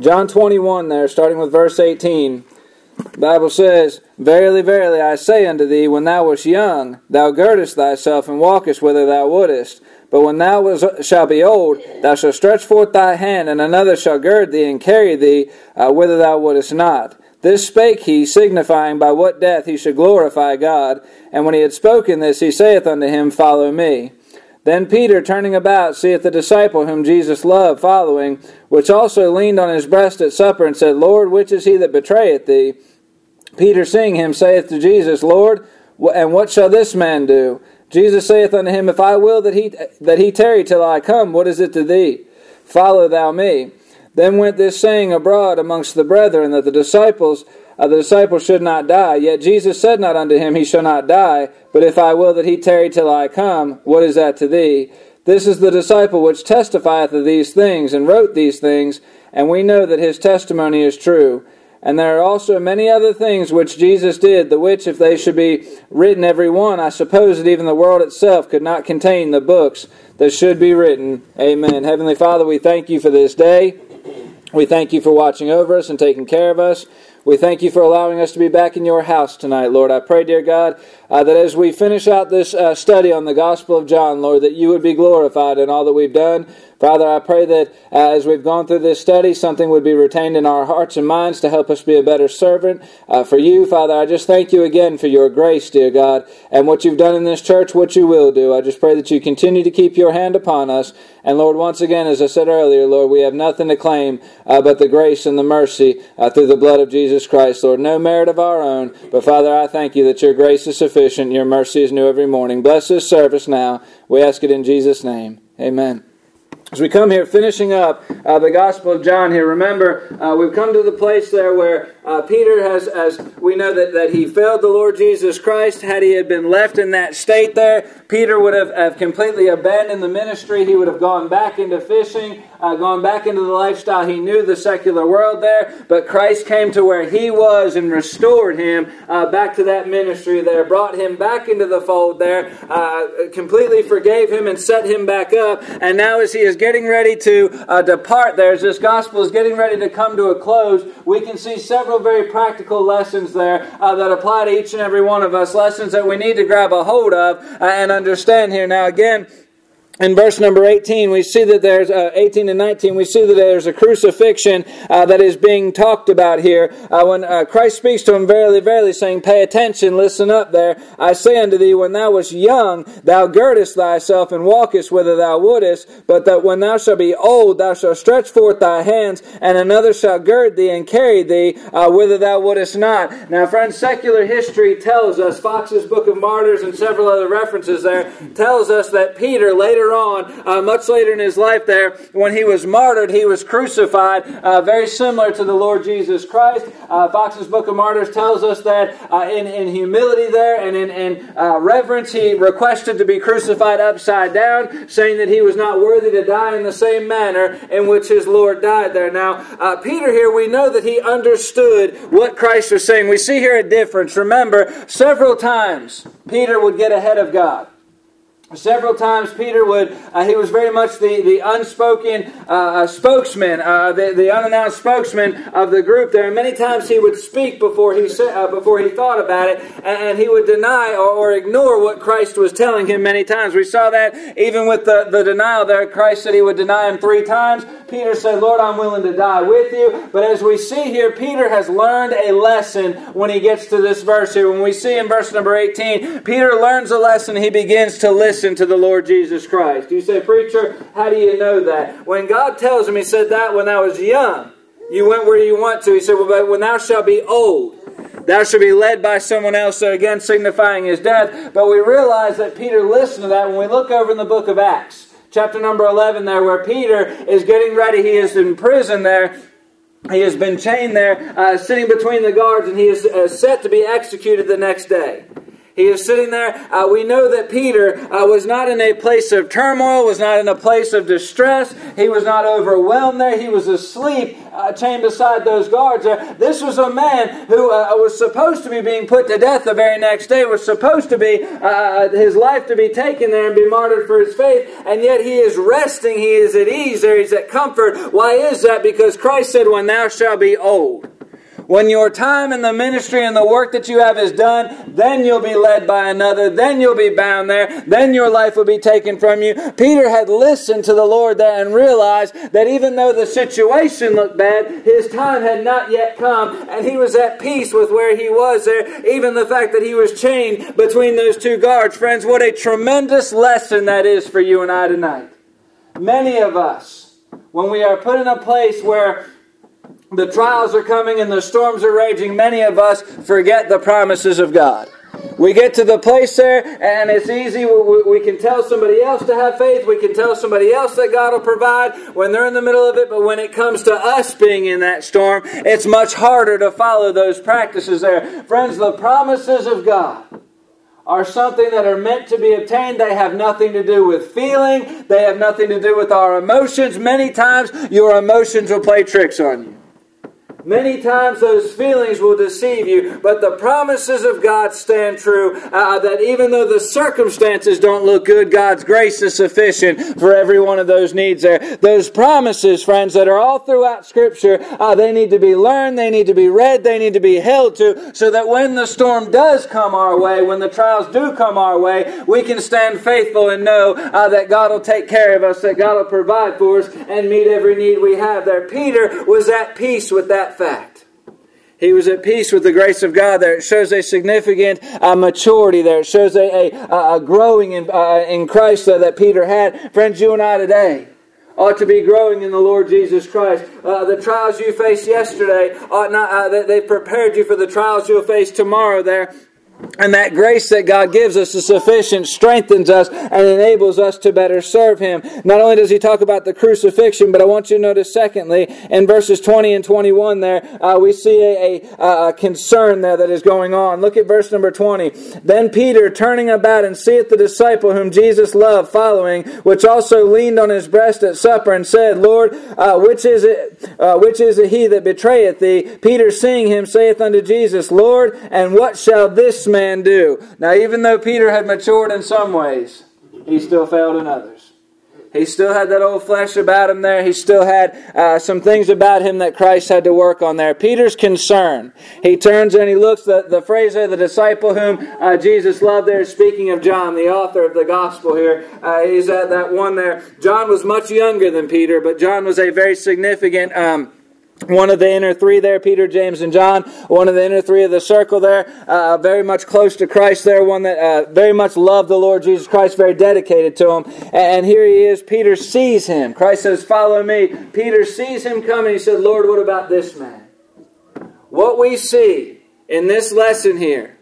John 21 there, starting with verse 18. The Bible says, Verily, verily, I say unto thee, when thou wast young, thou girdest thyself and walkest whither thou wouldest. But when thou was, shalt be old, thou shalt stretch forth thy hand, and another shall gird thee and carry thee uh, whither thou wouldest not. This spake he, signifying by what death he should glorify God. And when he had spoken this, he saith unto him, Follow me. Then Peter, turning about, seeth the disciple whom Jesus loved following, which also leaned on his breast at supper, and said, Lord, which is he that betrayeth thee? Peter, seeing him, saith to Jesus, Lord, and what shall this man do? Jesus saith unto him, If I will that he, that he tarry till I come, what is it to thee? Follow thou me. Then went this saying abroad amongst the brethren that the disciples uh, the disciple should not die. Yet Jesus said not unto him, He shall not die. But if I will that he tarry till I come, what is that to thee? This is the disciple which testifieth of these things, and wrote these things, and we know that his testimony is true. And there are also many other things which Jesus did, the which, if they should be written every one, I suppose that even the world itself could not contain the books that should be written. Amen. Heavenly Father, we thank you for this day. We thank you for watching over us and taking care of us. We thank you for allowing us to be back in your house tonight, Lord. I pray, dear God, uh, that as we finish out this uh, study on the Gospel of John, Lord, that you would be glorified in all that we've done. Father, I pray that as we've gone through this study, something would be retained in our hearts and minds to help us be a better servant uh, for you. Father, I just thank you again for your grace, dear God, and what you've done in this church, what you will do. I just pray that you continue to keep your hand upon us. And Lord, once again, as I said earlier, Lord, we have nothing to claim uh, but the grace and the mercy uh, through the blood of Jesus Christ, Lord. No merit of our own, but Father, I thank you that your grace is sufficient, your mercy is new every morning. Bless this service now. We ask it in Jesus' name. Amen. As we come here, finishing up uh, the Gospel of John here, remember, uh, we've come to the place there where uh, Peter has, as we know that, that he failed the Lord Jesus Christ. Had he had been left in that state there, Peter would have, have completely abandoned the ministry. He would have gone back into fishing, uh, gone back into the lifestyle. He knew the secular world there, but Christ came to where he was and restored him uh, back to that ministry there, brought him back into the fold there, uh, completely forgave him and set him back up. And now, as he is getting ready to uh, depart there, as this gospel is getting ready to come to a close, we can see several very practical lessons there uh, that apply to each and every one of us, lessons that we need to grab a hold of uh, and understand here. Now, again, in verse number 18, we see that there's uh, 18 and 19, we see that there's a crucifixion uh, that is being talked about here. Uh, when uh, Christ speaks to him, verily, verily, saying, Pay attention, listen up there. I say unto thee, when thou wast young, thou girdest thyself and walkest whither thou wouldest, but that when thou shalt be old, thou shalt stretch forth thy hands, and another shall gird thee and carry thee uh, whither thou wouldest not. Now, friends, secular history tells us, Foxe's Book of Martyrs and several other references there, tells us that Peter later on, uh, much later in his life there, when he was martyred, he was crucified, uh, very similar to the Lord Jesus Christ. Uh, Foxe's Book of Martyrs tells us that uh, in, in humility there and in, in uh, reverence, he requested to be crucified upside down, saying that he was not worthy to die in the same manner in which his Lord died there. Now, Peter here, we know that he understood what Christ was saying. We see here a difference. Remember, several times Peter would get ahead of God. Several times, Peter would, uh, he was very much the, the unspoken uh, uh, spokesman, uh, the, the unannounced spokesman of the group there. And many times he would speak before he, uh, before he thought about it, and, and he would deny or, or, ignore what Christ was telling him many times. We saw that even with the, the denial there. Christ said he would deny him three times. Peter said, Lord, I'm willing to die with you. But as we see here, Peter has learned a lesson when he gets to this verse here. When we see in verse number 18, Peter learns a lesson. He begins to listen listen to the Lord Jesus Christ. You say, Preacher, how do you know that? When God tells him, He said that when I was young, you went where you want to. He said, Well, but when thou shalt be old, thou shalt be led by someone else, so again signifying his death. But we realize that Peter listened to that when we look over in the book of Acts, chapter number 11, there, where Peter is getting ready. He is in prison there. He has been chained there, uh, sitting between the guards, and he is uh, set to be executed the next day. He is sitting there. Uh, we know that Peter uh, was not in a place of turmoil, was not in a place of distress. He was not overwhelmed there. He was asleep, uh, chained beside those guards there. This was a man who uh, was supposed to be being put to death the very next day, was supposed to be uh, his life to be taken there and be martyred for his faith, and yet he is resting. He is at ease there. He's at comfort. Why is that? Because Christ said, When thou shalt be old, when your time in the ministry and the work that you have is done, then you'll be led by another. Then you'll be bound there. Then your life will be taken from you. Peter had listened to the Lord there and realized that even though the situation looked bad, his time had not yet come and he was at peace with where he was there. Even the fact that he was chained between those two guards. Friends, what a tremendous lesson that is for you and I tonight. Many of us, when we are put in a place where the trials are coming and the storms are raging, many of us forget the promises of God. We get to the place there, and it's easy. We can tell somebody else to have faith. We can tell somebody else that God will provide when they're in the middle of it. But when it comes to us being in that storm, it's much harder to follow those practices there. Friends, the promises of God are something that are meant to be obtained. They have nothing to do with feeling, they have nothing to do with our emotions. Many times, your emotions will play tricks on you. Many times those feelings will deceive you, but the promises of God stand true. Uh, that even though the circumstances don't look good, God's grace is sufficient for every one of those needs there. Those promises, friends, that are all throughout Scripture, uh, they need to be learned, they need to be read, they need to be held to, so that when the storm does come our way, when the trials do come our way, we can stand faithful and know uh, that God will take care of us, that God will provide for us, and meet every need we have there. Peter was at peace with that fact. He was at peace with the grace of God there. It shows a significant uh, maturity there. It shows a, a, a growing in, uh, in Christ that Peter had. Friends, you and I today ought to be growing in the Lord Jesus Christ. Uh, the trials you faced yesterday ought not, uh, they prepared you for the trials you'll face tomorrow there. And that grace that God gives us is sufficient, strengthens us, and enables us to better serve Him. Not only does He talk about the crucifixion, but I want you to notice, secondly, in verses 20 and 21 there, uh, we see a, a, a, concern there that is going on. Look at verse number 20. Then Peter, turning about and seeth the disciple whom Jesus loved following, which also leaned on his breast at supper, and said, Lord, uh, which is it, uh, which is it he that betrayeth thee? Peter, seeing him, saith unto Jesus, Lord, and what shall this man do? Now, even though Peter had matured in some ways, he still failed in others. He still had that old flesh about him there. He still had uh, some things about him that Christ had to work on there. Peter's concern. He turns and he looks, the, the phrase there, the disciple whom uh, Jesus loved there, speaking of John, the author of the gospel here. Uh, he's at that one there. John was much younger than Peter, but John was a very significant. Um, one of the inner three there, Peter, James, and John. One of the inner three of the circle there, uh, very much close to Christ there. One that uh, very much loved the Lord Jesus Christ, very dedicated to him. And here he is. Peter sees him. Christ says, Follow me. Peter sees him coming. He said, Lord, what about this man? What we see in this lesson here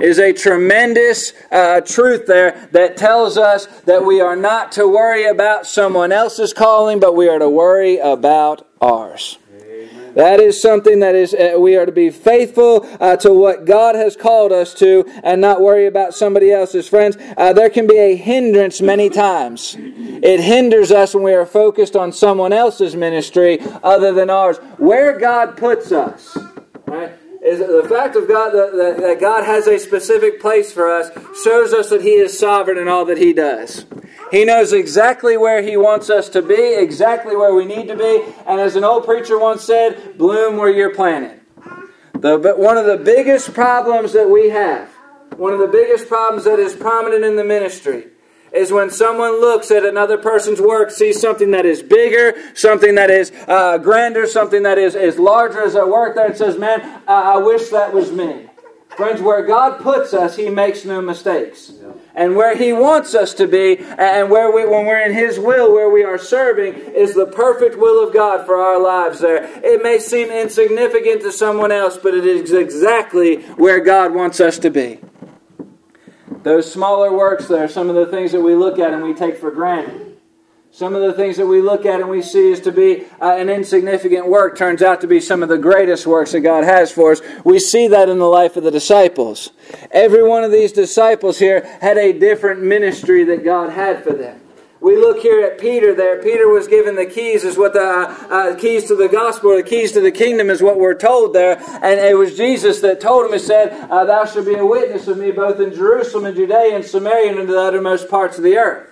is a tremendous uh, truth there that tells us that we are not to worry about someone else's calling, but we are to worry about ours. That is something that is, uh, we are to be faithful uh, to what God has called us to and not worry about somebody else's. Friends, uh, there can be a hindrance many times. It hinders us when we are focused on someone else's ministry other than ours. Where God puts us, right? Is the fact of God that, that, God has a specific place for us shows us that He is sovereign in all that He does. He knows exactly where He wants us to be, exactly where we need to be. And as an old preacher once said, bloom where you're planted. The, but one of the biggest problems that we have, one of the biggest problems that is prominent in the ministry, is when someone looks at another person's work, sees something that is bigger, something that is uh, grander, something that is, is larger as their work there, and says, Man, I, I wish that was me. Friends, where God puts us, He makes no mistakes. Yeah. And where He wants us to be, and where we, when we're in His will, where we are serving, is the perfect will of God for our lives there. It may seem insignificant to someone else, but it is exactly where God wants us to be. Those smaller works there, are some of the things that we look at and we take for granted. Some of the things that we look at and we see as to be uh, an insignificant work turns out to be some of the greatest works that God has for us. We see that in the life of the disciples. Every one of these disciples here had a different ministry that God had for them. We look here at Peter there. Peter was given the keys, is what the uh, uh, keys to the gospel, the keys to the kingdom is what we're told there. And it was Jesus that told him, He said, uh, Thou shalt be a witness of me both in Jerusalem and Judea and Samaria and into the uttermost parts of the earth.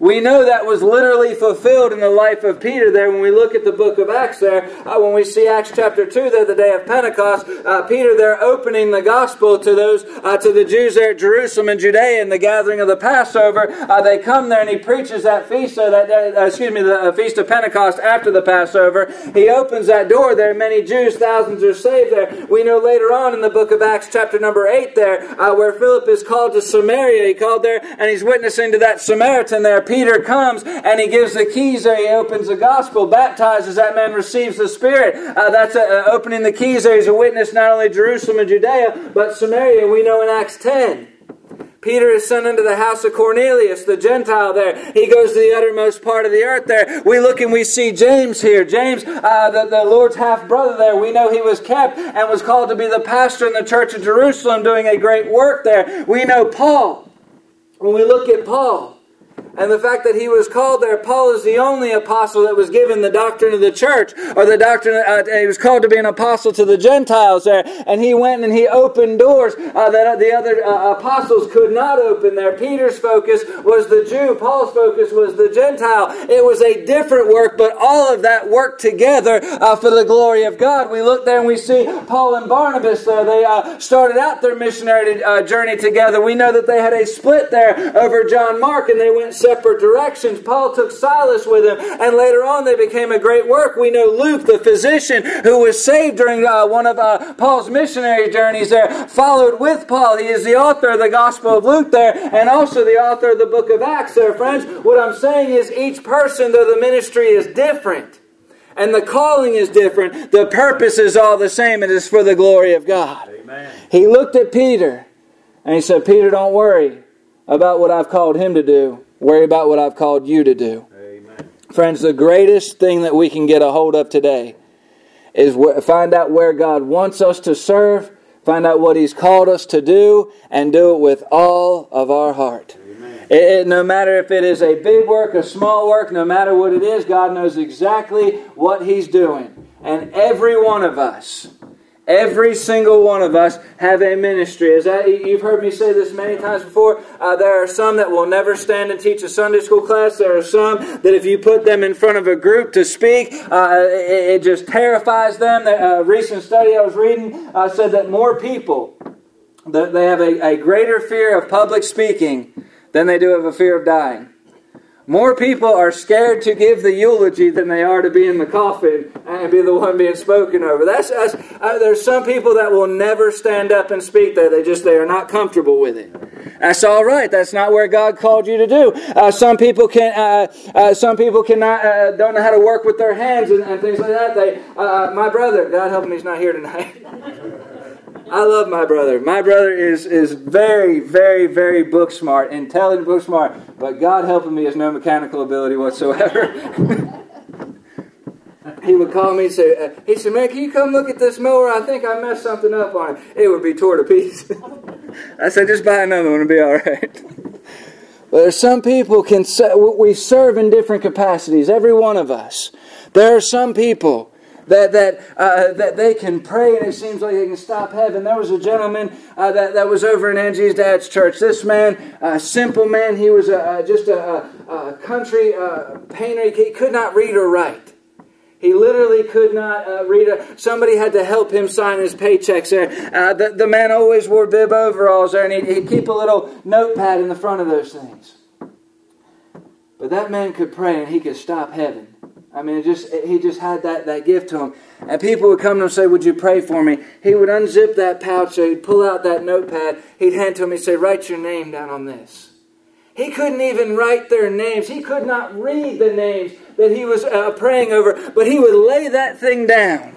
We know that was literally fulfilled in the life of Peter there when we look at the book of Acts there. Uh, when we see Acts chapter 2 there, the day of Pentecost, uh, Peter there opening the gospel to those, uh, to the Jews there at Jerusalem and Judea in the gathering of the Passover. Uh, they come there and he preaches that feast, so that, uh, excuse me, the uh, feast of Pentecost after the Passover. He opens that door there. Many Jews, thousands are saved there. We know later on in the book of Acts chapter number 8 there, where Philip is called to Samaria. He called there and he's witnessing to that Samaritan there Peter comes and he gives the keys there. He opens the gospel, baptizes that man, receives the Spirit. Uh, that's uh, opening the keys there. He's a witness not only Jerusalem and Judea, but Samaria. We know in Acts 10. Peter is sent into the house of Cornelius, the Gentile there. He goes to the uttermost part of the earth there. We look and we see James here. James, uh, the, the Lord's half brother there. We know he was kept and was called to be the pastor in the church of Jerusalem doing a great work there. We know Paul. When we look at Paul, and the fact that he was called there, Paul is the only apostle that was given the doctrine of the church, or the doctrine, uh, he was called to be an apostle to the Gentiles there, and he went and he opened doors uh, that the other uh, apostles could not open there. Peter's focus was the Jew, Paul's focus was the Gentile. It was a different work, but all of that worked together uh, for the glory of God. We look there and we see Paul and Barnabas there. They uh, started out their missionary uh, journey together. We know that they had a split there over John Mark, and they went separate directions. Paul took Silas with him, and later on they became a great work. We know Luke, the physician who was saved during uh, one of uh, Paul's missionary journeys there, followed with Paul. He is the author of the Gospel of Luke there, and also the author of the book of Acts there, friends. What I'm saying is each person, though the ministry is different, and the calling is different, the purpose is all the same. It is for the glory of God. Amen. He looked at Peter and he said, Peter, don't worry about what I've called him to do. Worry about what I've called you to do. Amen. Friends, the greatest thing that we can get a hold of today is find out where God wants us to serve, find out what He's called us to do, and do it with all of our heart. It, it, no matter if it is a big work, a small work, no matter what it is, God knows exactly what He's doing. And every one of us Every single one of us have a ministry. As you've heard me say this many times before, uh, there are some that will never stand and teach a Sunday school class. There are some that if you put them in front of a group to speak, uh, it, it, just terrifies them. A recent study I was reading uh, said that more people, that they have a, a greater fear of public speaking than they do of a fear of dying. More people are scared to give the eulogy than they are to be in the coffin and be the one being spoken over. That's, that's uh, there's some people that will never stand up and speak there. They just they are not comfortable with it. That's all right. That's not where God called you to do. Uh, some people can uh, uh some people cannot uh, don't know how to work with their hands and, and things like that. They uh, my brother, God help him, he's not here tonight. I love my brother. My brother is, is very, very, very book smart, intelligent, book smart, but God helping me has no mechanical ability whatsoever. he would call me and say, uh, he said, man, can you come look at this mower? I think I messed something up on it. It would be tore to pieces. I said, just buy another one, it'll be all right. But some people can, we serve in different capacities, every one of us. There are some people that, that, uh, that they can pray and it seems like they can stop heaven. There was a gentleman uh, that, that was over in Angie's dad's church. This man, a simple man, he was a, just a, a country uh, painter. He could not read or write. He literally could not uh, read. A, somebody had to help him sign his paychecks there. Uh, the, the man always wore bib overalls there, and he'd, he'd keep a little notepad in the front of those things. But that man could pray, and he could stop heaven. I mean, just he just had that, that gift to him. And people would come to him and say, Would you pray for me? He would unzip that pouch, he'd pull out that notepad, he'd hand to him, he'd say, Write your name down on this. He couldn't even write their names. He could not read the names that he was uh, praying over, but he would lay that thing down.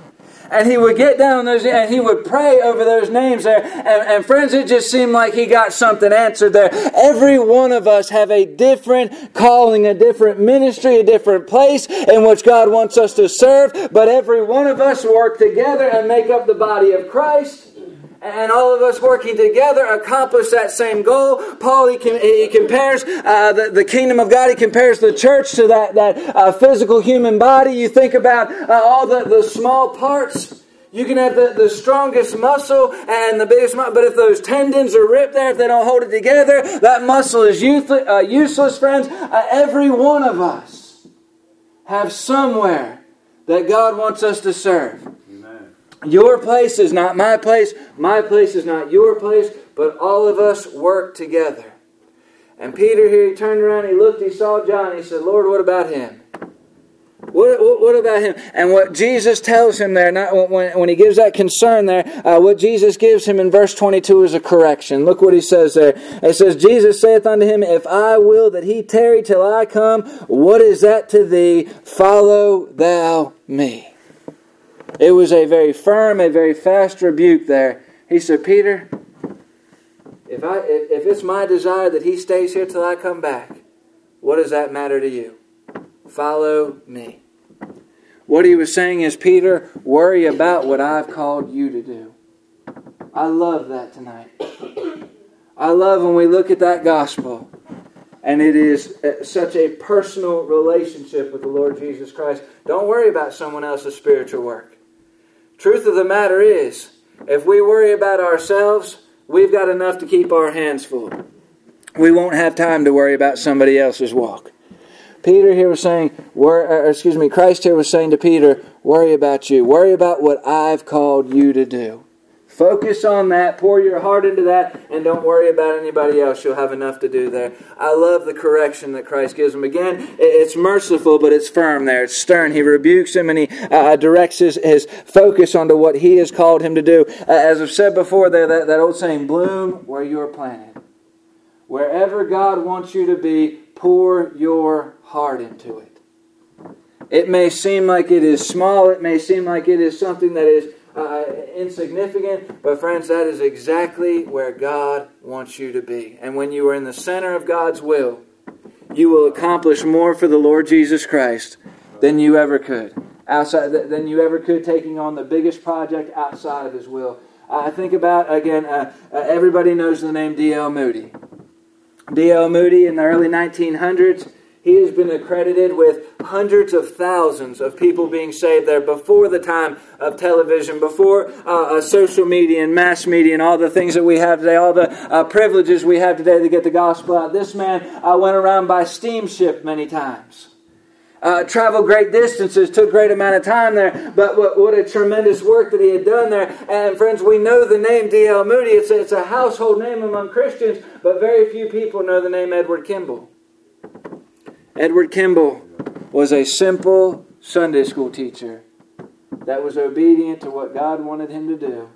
and he would get down those and he would pray over those names there. And, and friends, it just seemed like he got something answered there. Every one of us have a different calling, a different ministry, a different place in which God wants us to serve. But every one of us work together and make up the body of Christ and all of us working together accomplish that same goal. Paul, he, he compares uh, the, the kingdom of God, he compares the church to that, that uh, physical human body. You think about uh, all the, the small parts. You can have the, the strongest muscle and the biggest muscle, but if those tendons are ripped there, if they don't hold it together, that muscle is useless, uh, useless friends. Uh, every one of us have somewhere that God wants us to serve. Your place is not my place. My place is not your place. But all of us work together. And Peter here, he turned around, he looked, he saw John, he said, Lord, what about him? What, what, what, about him? And what Jesus tells him there, not when, when he gives that concern there, uh, what Jesus gives him in verse 22 is a correction. Look what he says there. It says, Jesus saith unto him, If I will that he tarry till I come, what is that to thee? Follow thou me. It was a very firm, a very fast rebuke there. He said, Peter, if, I, if it's my desire that he stays here till I come back, what does that matter to you? Follow me. What he was saying is, Peter, worry about what I've called you to do. I love that tonight. I love when we look at that gospel and it is uh, such a personal relationship with the Lord Jesus Christ. Don't worry about someone else's spiritual work. Truth of the matter is, if we worry about ourselves, we've got enough to keep our hands full. We won't have time to worry about somebody else's walk. Peter here was saying, or er, excuse me, Christ here was saying to Peter, worry about you. Worry about what I've called you to do. Focus on that, pour your heart into that, and don't worry about anybody else. You'll have enough to do there. I love the correction that Christ gives him. Again, it's merciful, but it's firm there. It's stern. He rebukes him and he uh, directs his, his focus onto what he has called him to do. Uh, as I've said before, there that, that old saying, bloom where you are planted. Wherever God wants you to be, pour your heart into it. It may seem like it is small, it may seem like it is something that is uh, insignificant, but friends, that is exactly where God wants you to be. And when you are in the center of God's will, you will accomplish more for the Lord Jesus Christ than you ever could. Outside than you ever could taking on the biggest project outside of his will. I think about again uh, uh, everybody knows the name D.L. Moody. D.L. Moody in the early 1900s he has been accredited with hundreds of thousands of people being saved there before the time of television, before uh, uh, social media and mass media and all the things that we have today, all the uh, privileges we have today to get the gospel out. This man uh, went around by steamship many times. Uh, traveled great distances, took great amount of time there, but what, what, a tremendous work that he had done there. And friends, we know the name D.L. Moody. It's it's a household name among Christians, but very few people know the name Edward Kimball. Edward Kimball was a simple Sunday school teacher that was obedient to what God wanted him to do.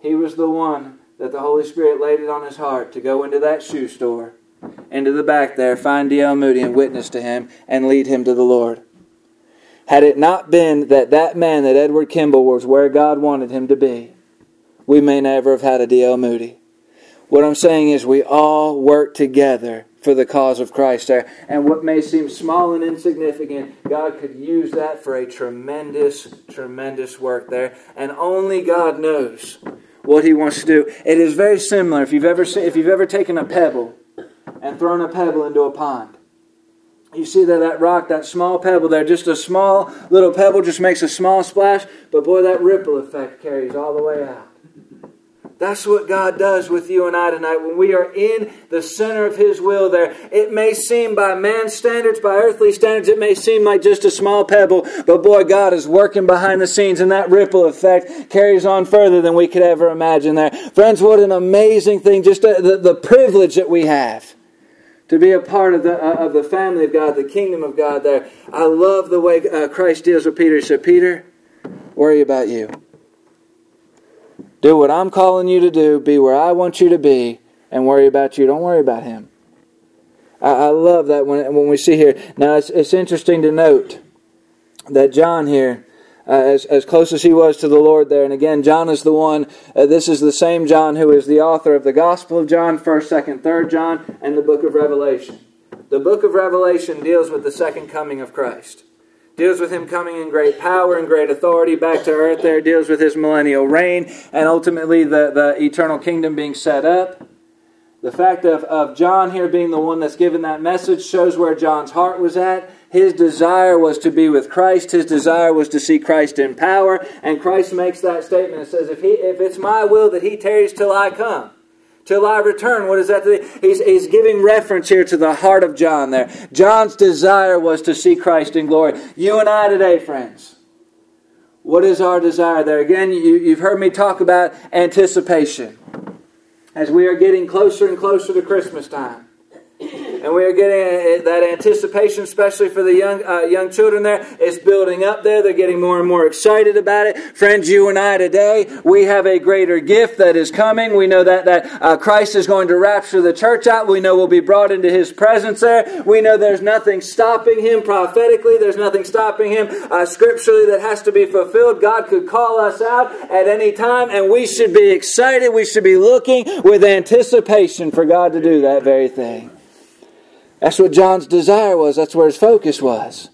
He was the one that the Holy Spirit laid it on his heart to go into that shoe store, into the back there, find D.L. Moody and witness to him and lead him to the Lord. Had it not been that that man, that Edward Kimball, was where God wanted him to be, we may never have had a D.L. Moody. What I'm saying is we all work together for the cause of Christ there. And what may seem small and insignificant, God could use that for a tremendous, tremendous work there. And only God knows what He wants to do. It is very similar. If you've ever if you've ever taken a pebble and thrown a pebble into a pond. You see that that rock, that small pebble there, just a small little pebble just makes a small splash, but boy, that ripple effect carries all the way out. That's what God does with you and I tonight. When we are in the center of His will there, it may seem by man's standards, by earthly standards, it may seem like just a small pebble, but boy, God is working behind the scenes, and that ripple effect carries on further than we could ever imagine there. Friends, what an amazing thing, just the, the privilege that we have to be a part of the, uh, of the family of God, the kingdom of God there. I love the way uh, Christ deals with Peter. He said, Peter, worry about you. Do what I'm calling you to do, be where I want you to be, and worry about you. Don't worry about him. I, I love that when, when we see here. Now, it's, it's interesting to note that John here, uh, as, as close as he was to the Lord there. And again, John is the one, uh, this is the same John who is the author of the Gospel of John, 1st, 2nd, 3rd John, and the book of Revelation. The book of Revelation deals with the second coming of Christ. Deals with him coming in great power and great authority back to earth there. Deals with his millennial reign and ultimately the, the eternal kingdom being set up. The fact of, of John here being the one that's given that message shows where John's heart was at. His desire was to be with Christ. His desire was to see Christ in power. And Christ makes that statement and says, if, he, if it's my will that he tarries till I come, till I return. What is that? He's, he's giving reference here to the heart of John there. John's desire was to see Christ in glory. You and I today, friends, what is our desire there? Again, you, you've heard me talk about anticipation as we are getting closer and closer to Christmas time. And we are getting that anticipation, especially for the young uh, young children there. It's building up there. They're getting more and more excited about it. Friends, you and I today, we have a greater gift that is coming. We know that, that uh, Christ is going to rapture the church out. We know we'll be brought into his presence there. We know there's nothing stopping him prophetically. There's nothing stopping him uh, scripturally that has to be fulfilled. God could call us out at any time, and we should be excited. We should be looking with anticipation for God to do that very thing. That's what John's desire was. That's where his focus was.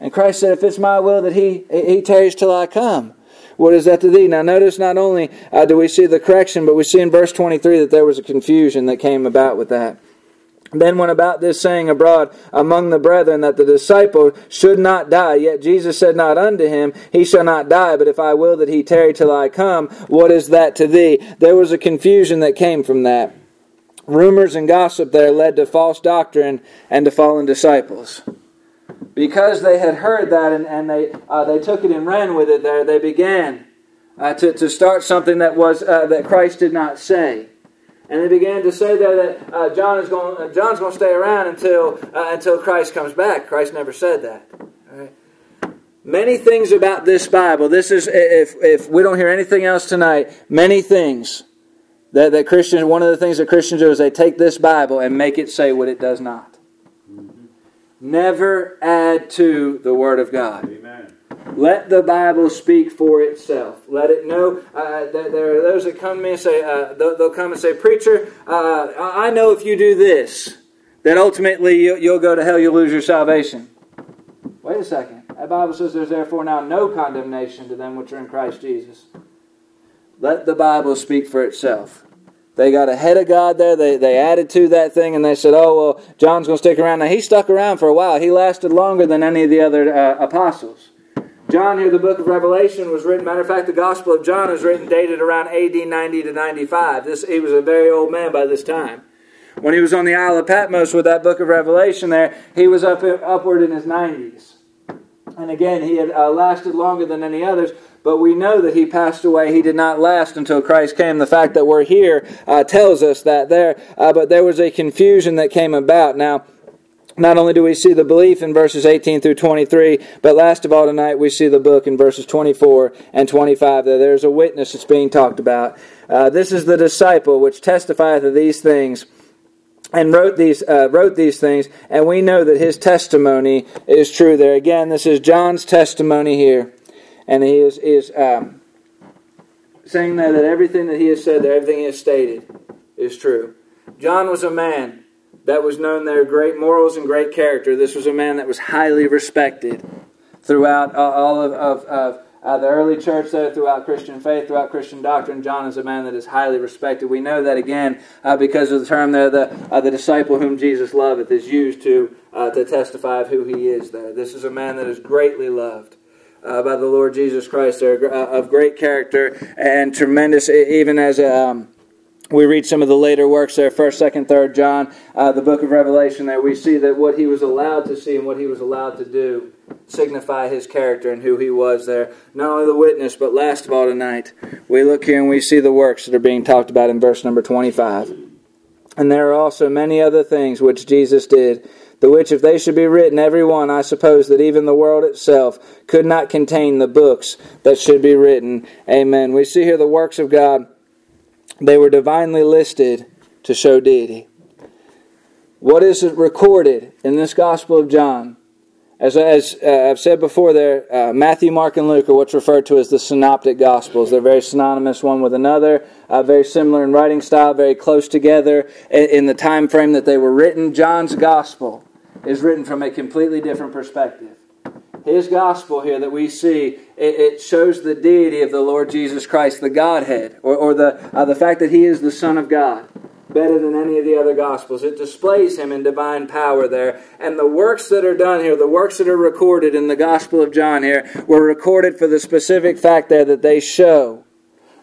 And Christ said, If it's my will that he, he tarries till I come, what is that to thee? Now, notice not only uh, do we see the correction, but we see in verse 23 that there was a confusion that came about with that. Then went about this saying abroad among the brethren that the disciple should not die. Yet Jesus said not unto him, He shall not die, but if I will that he tarry till I come, what is that to thee? There was a confusion that came from that rumors and gossip there led to false doctrine and to fallen disciples. Because they had heard that and, and they, uh, they took it and ran with it there, they began uh, to, to start something that, was, uh, that Christ did not say. And they began to say there that uh, John is going, uh, John's going to stay around until, uh, until Christ comes back. Christ never said that. Many things about this Bible. This is, if, if we don't hear anything else tonight, many things that, that Christians, one of the things that Christians do is they take this Bible and make it say what it does not. Never add to the Word of God. Amen. Let the Bible speak for itself. Let it know. Uh, there are those that come to me and say, uh, they'll, they'll, come and say, Preacher, uh, I know if you do this, that ultimately you'll, you'll go to hell, you'll lose your salvation. Wait a second. That Bible says there's therefore now no condemnation to them which are in Christ Jesus. Let the Bible speak for itself. They got ahead of God there. They, they added to that thing and they said, oh, well, John's going to stick around. Now, he stuck around for a while. He lasted longer than any of the other uh, apostles. John here, the book of Revelation, was written. Matter of fact, the Gospel of John is written, dated around AD 90 to 95. This, he was a very old man by this time. When he was on the Isle of Patmos with that book of Revelation there, he was up upward in his 90s. And again, he had uh, lasted longer than any others. But we know that he passed away. He did not last until Christ came. The fact that we're here uh, tells us that there. Uh, but there was a confusion that came about. Now, not only do we see the belief in verses 18 through 23, but last of all tonight we see the book in verses 24 and 25 that there's a witness that's being talked about. Uh, this is the disciple which testifieth of these things and wrote these uh, wrote these things, and we know that his testimony is true. There again, this is John's testimony here and he is, is um, saying there that everything that he has said there, everything he has stated, is true. John was a man that was known there great morals and great character. This was a man that was highly respected throughout all of, of, of uh, the early church there, throughout Christian faith, throughout Christian doctrine. John is a man that is highly respected. We know that again uh, because of the term there, the, uh, the disciple whom Jesus loveth is used to, uh, to testify of who he is there. This is a man that is greatly loved uh, by the Lord Jesus Christ. They're uh, of great character and tremendous, even as um, we read some of the later works there, 1st, 2nd, 3rd John, uh, the book of Revelation there, we see that what he was allowed to see and what he was allowed to do signify his character and who he was there. Not only the witness, but last of all tonight, we look here and we see the works that are being talked about in verse number 25. And there are also many other things which Jesus did the which if they should be written every one, I suppose that even the world itself could not contain the books that should be written. Amen. We see here the works of God. They were divinely listed to show deity. What is it recorded in this Gospel of John As, as uh, I've said before, there uh, Matthew, Mark, and Luke are what's referred to as the synoptic gospels. They're very synonymous one with another, uh, very similar in writing style, very close together in, in the time frame that they were written. John's gospel is written from a completely different perspective. His gospel here that we see, it, it shows the deity of the Lord Jesus Christ, the Godhead, or, or the, uh, the fact that He is the Son of God better than any of the other gospels. It displays him in divine power there. And the works that are done here, the works that are recorded in the Gospel of John here, were recorded for the specific fact there that they show.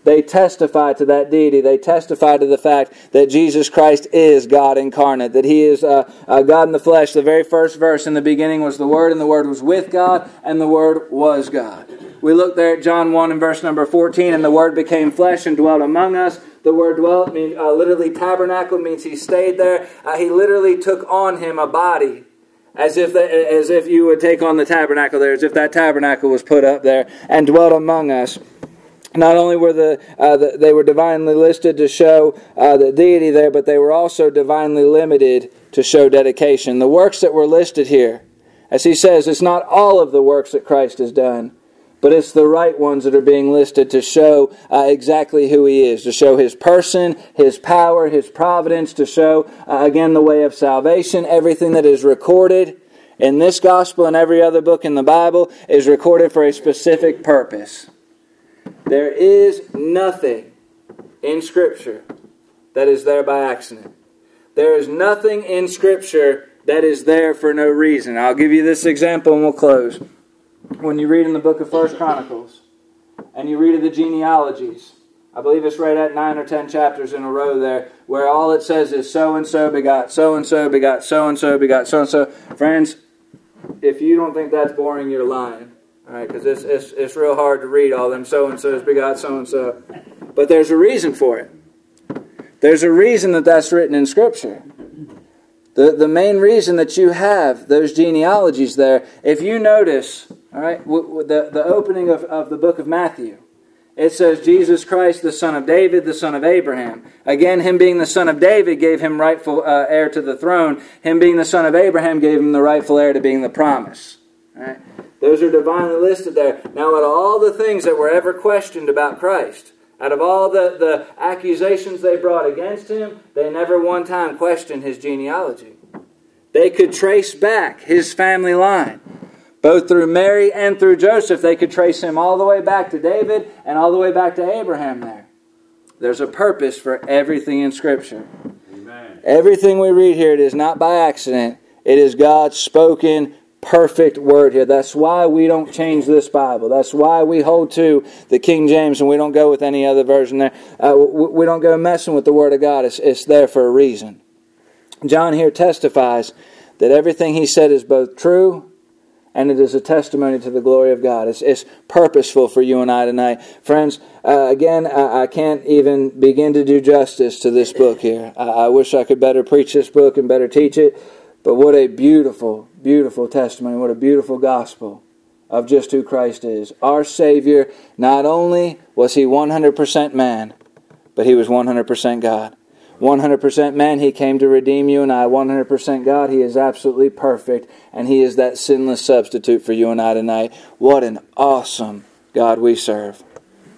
They testify to that deity. They testify to the fact that Jesus Christ is God incarnate, that He is uh, uh, God in the flesh. The very first verse in the beginning was the Word, and the Word was with God, and the Word was God. We look there at John 1 and verse number 14, and the Word became flesh and dwelt among us. The word dwelt means uh, literally tabernacle means he stayed there. Uh, he literally took on him a body, as if the, as if you would take on the tabernacle there, as if that tabernacle was put up there and dwelt among us. Not only were the, uh, the they were divinely listed to show uh, the deity there, but they were also divinely limited to show dedication. The works that were listed here, as he says, it's not all of the works that Christ has done but it's the right ones that are being listed to show uh, exactly who he is, to show his person, his power, his providence, to show, uh, again, the way of salvation. Everything that is recorded in this gospel and every other book in the Bible is recorded for a specific purpose. There is nothing in Scripture that is there by accident. There is nothing in Scripture that is there for no reason. I'll give you this example and we'll close when you read in the book of First Chronicles and you read of the genealogies, I believe it's right at nine or ten chapters in a row there, where all it says is so and so begot so and so begot so and so begot so and so. Friends, if you don't think that's boring, you're lying. Right, because it's, it's, it's real hard to read all them so and so's begot so and so. But there's a reason for it. There's a reason that that's written in Scripture. The, the main reason that you have those genealogies there, if you notice, all right, the, the opening of, of the book of Matthew. It says, Jesus Christ, the son of David, the son of Abraham. Again, him being the son of David gave him rightful uh, heir to the throne. Him being the son of Abraham gave him the rightful heir to being the promise. All right? Those are divinely listed there. Now, out of all the things that were ever questioned about Christ, out of all the, the accusations they brought against him, they never one time questioned his genealogy. They could trace back his family line. Both through Mary and through Joseph, they could trace him all the way back to David and all the way back to Abraham there. There's a purpose for everything in Scripture. Amen. Everything we read here, it is not by accident. It is God's spoken, perfect word here. That's why we don't change this Bible. That's why we hold to the King James and we don't go with any other version there. Uh, we don't go messing with the Word of God. It's, it's there for a reason. John here testifies that everything he said is both true and it is a testimony to the glory of God. It's, it's purposeful for you and I tonight. Friends, uh, again, I, I, can't even begin to do justice to this book here. I, I wish I could better preach this book and better teach it, but what a beautiful, beautiful testimony. What a beautiful gospel of just who Christ is. Our Savior, not only was He 100% man, but He was 100% God. 100% man, He came to redeem you and I. 100% God, He is absolutely perfect, and He is that sinless substitute for you and I tonight. What an awesome God we serve.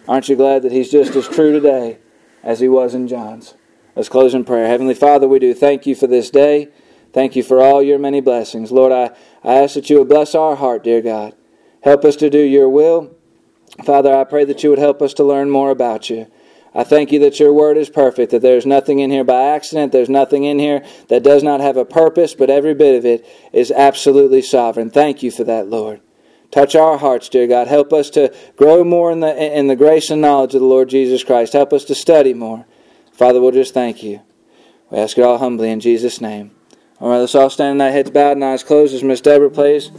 Aren't you glad that He's just as true today as He was in John's? Let's close in prayer. Heavenly Father, we do thank you for this day. Thank you for all your many blessings. Lord, I, I ask that you would bless our heart, dear God. Help us to do your will. Father, I pray that you would help us to learn more about you. I thank you that your word is perfect, that there's nothing in here by accident, there's nothing in here that does not have a purpose, but every bit of it is absolutely sovereign. Thank you for that, Lord. Touch our hearts, dear God. Help us to grow more in the, in the grace and knowledge of the Lord Jesus Christ. Help us to study more. Father, we'll just thank you. We ask it all humbly in Jesus' name. All right, let's all stand in our heads bowed and eyes closed as Miss Deborah plays.